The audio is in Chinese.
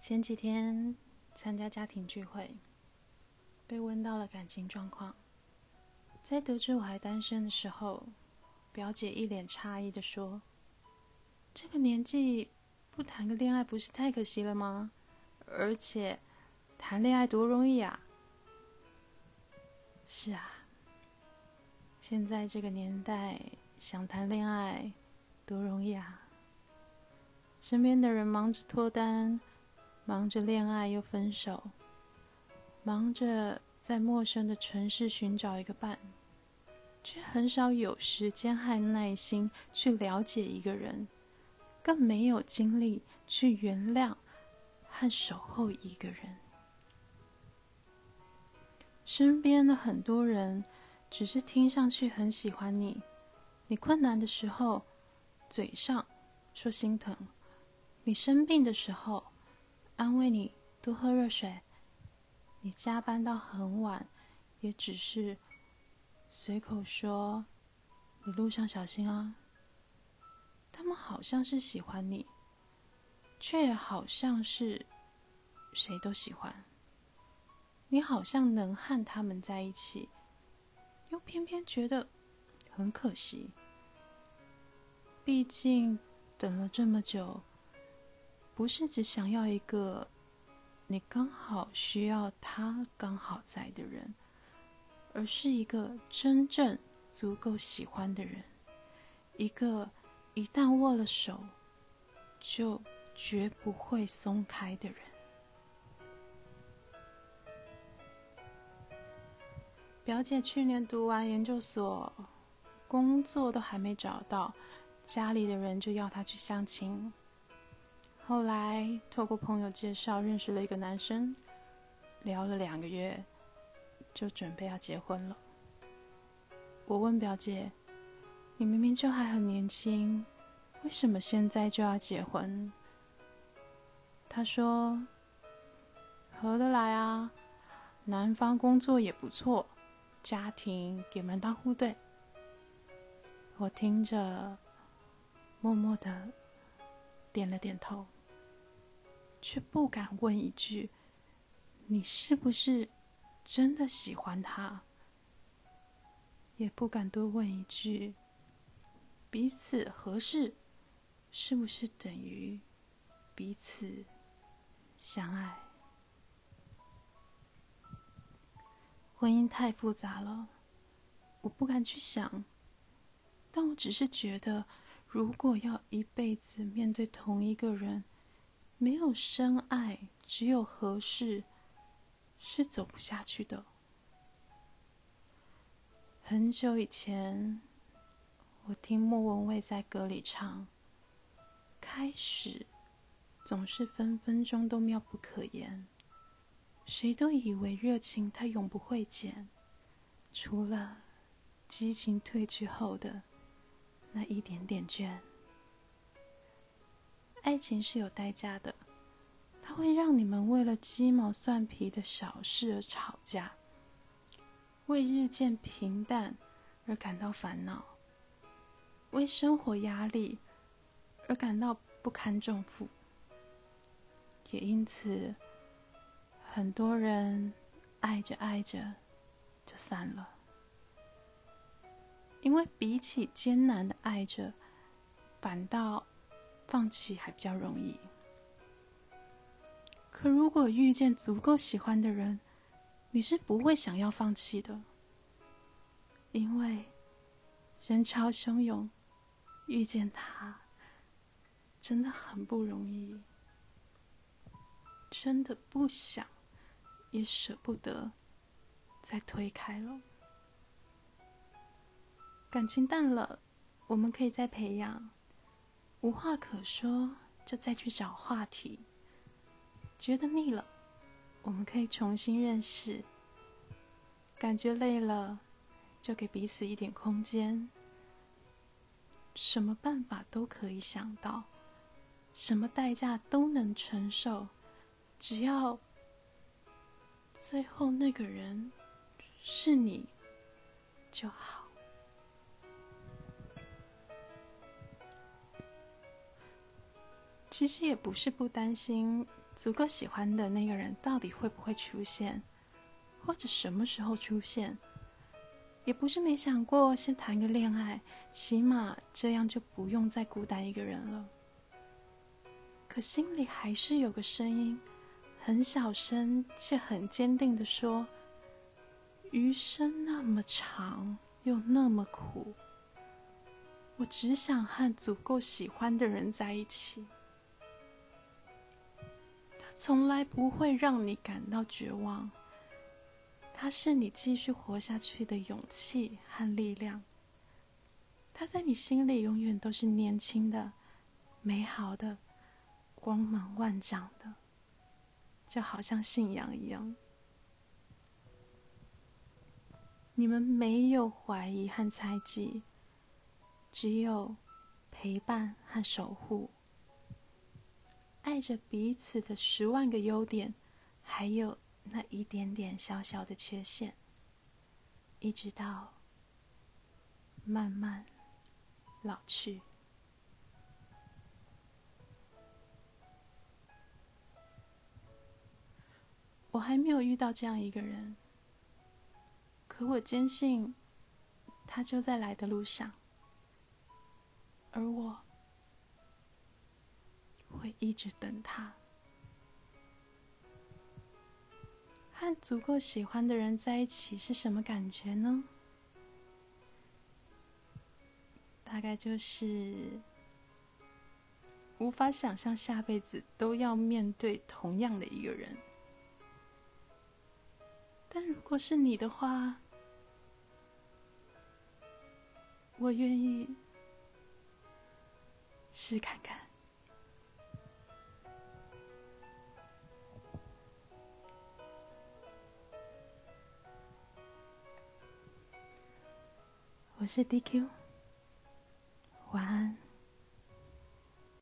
前几天参加家庭聚会，被问到了感情状况。在得知我还单身的时候，表姐一脸诧异的说：“这个年纪不谈个恋爱不是太可惜了吗？而且谈恋爱多容易啊！”是啊，现在这个年代想谈恋爱多容易啊！身边的人忙着脱单。忙着恋爱又分手，忙着在陌生的城市寻找一个伴，却很少有时间和耐心去了解一个人，更没有精力去原谅和守候一个人。身边的很多人只是听上去很喜欢你，你困难的时候嘴上说心疼，你生病的时候。安慰你，多喝热水。你加班到很晚，也只是随口说：“你路上小心啊。”他们好像是喜欢你，却也好像是谁都喜欢。你好像能和他们在一起，又偏偏觉得很可惜。毕竟等了这么久。不是只想要一个你刚好需要他刚好在的人，而是一个真正足够喜欢的人，一个一旦握了手就绝不会松开的人。表姐去年读完研究所，工作都还没找到，家里的人就要她去相亲。后来透过朋友介绍认识了一个男生，聊了两个月，就准备要结婚了。我问表姐：“你明明就还很年轻，为什么现在就要结婚？”她说：“合得来啊，男方工作也不错，家庭也门当户对。”我听着，默默的点了点头。却不敢问一句：“你是不是真的喜欢他？”也不敢多问一句：“彼此合适，是不是等于彼此相爱？”婚姻太复杂了，我不敢去想。但我只是觉得，如果要一辈子面对同一个人，没有深爱，只有合适，是走不下去的。很久以前，我听莫文蔚在歌里唱：“开始总是分分钟都妙不可言，谁都以为热情它永不会减，除了激情褪去后的那一点点倦。”爱情是有代价的，它会让你们为了鸡毛蒜皮的小事而吵架，为日渐平淡而感到烦恼，为生活压力而感到不堪重负。也因此，很多人爱着爱着就散了，因为比起艰难的爱着，反倒。放弃还比较容易，可如果遇见足够喜欢的人，你是不会想要放弃的，因为人潮汹涌，遇见他真的很不容易，真的不想也舍不得再推开了。感情淡了，我们可以再培养。无话可说，就再去找话题。觉得腻了，我们可以重新认识。感觉累了，就给彼此一点空间。什么办法都可以想到，什么代价都能承受，只要最后那个人是你就好。其实也不是不担心足够喜欢的那个人到底会不会出现，或者什么时候出现。也不是没想过先谈个恋爱，起码这样就不用再孤单一个人了。可心里还是有个声音，很小声却很坚定的说：“余生那么长，又那么苦，我只想和足够喜欢的人在一起。从来不会让你感到绝望。”它是你继续活下去的勇气和力量。它在你心里永远都是年轻的、美好的、光芒万丈的，就好像信仰一样。你们没有怀疑和猜忌，只有陪伴和守护，爱着彼此的十万个优点，还有。那一点点小小的缺陷，一直到慢慢老去。我还没有遇到这样一个人，可我坚信他就在来的路上，而我会一直等他。和足够喜欢的人在一起是什么感觉呢？大概就是无法想象下辈子都要面对同样的一个人。但如果是你的话，我愿意试看看。我是 DQ，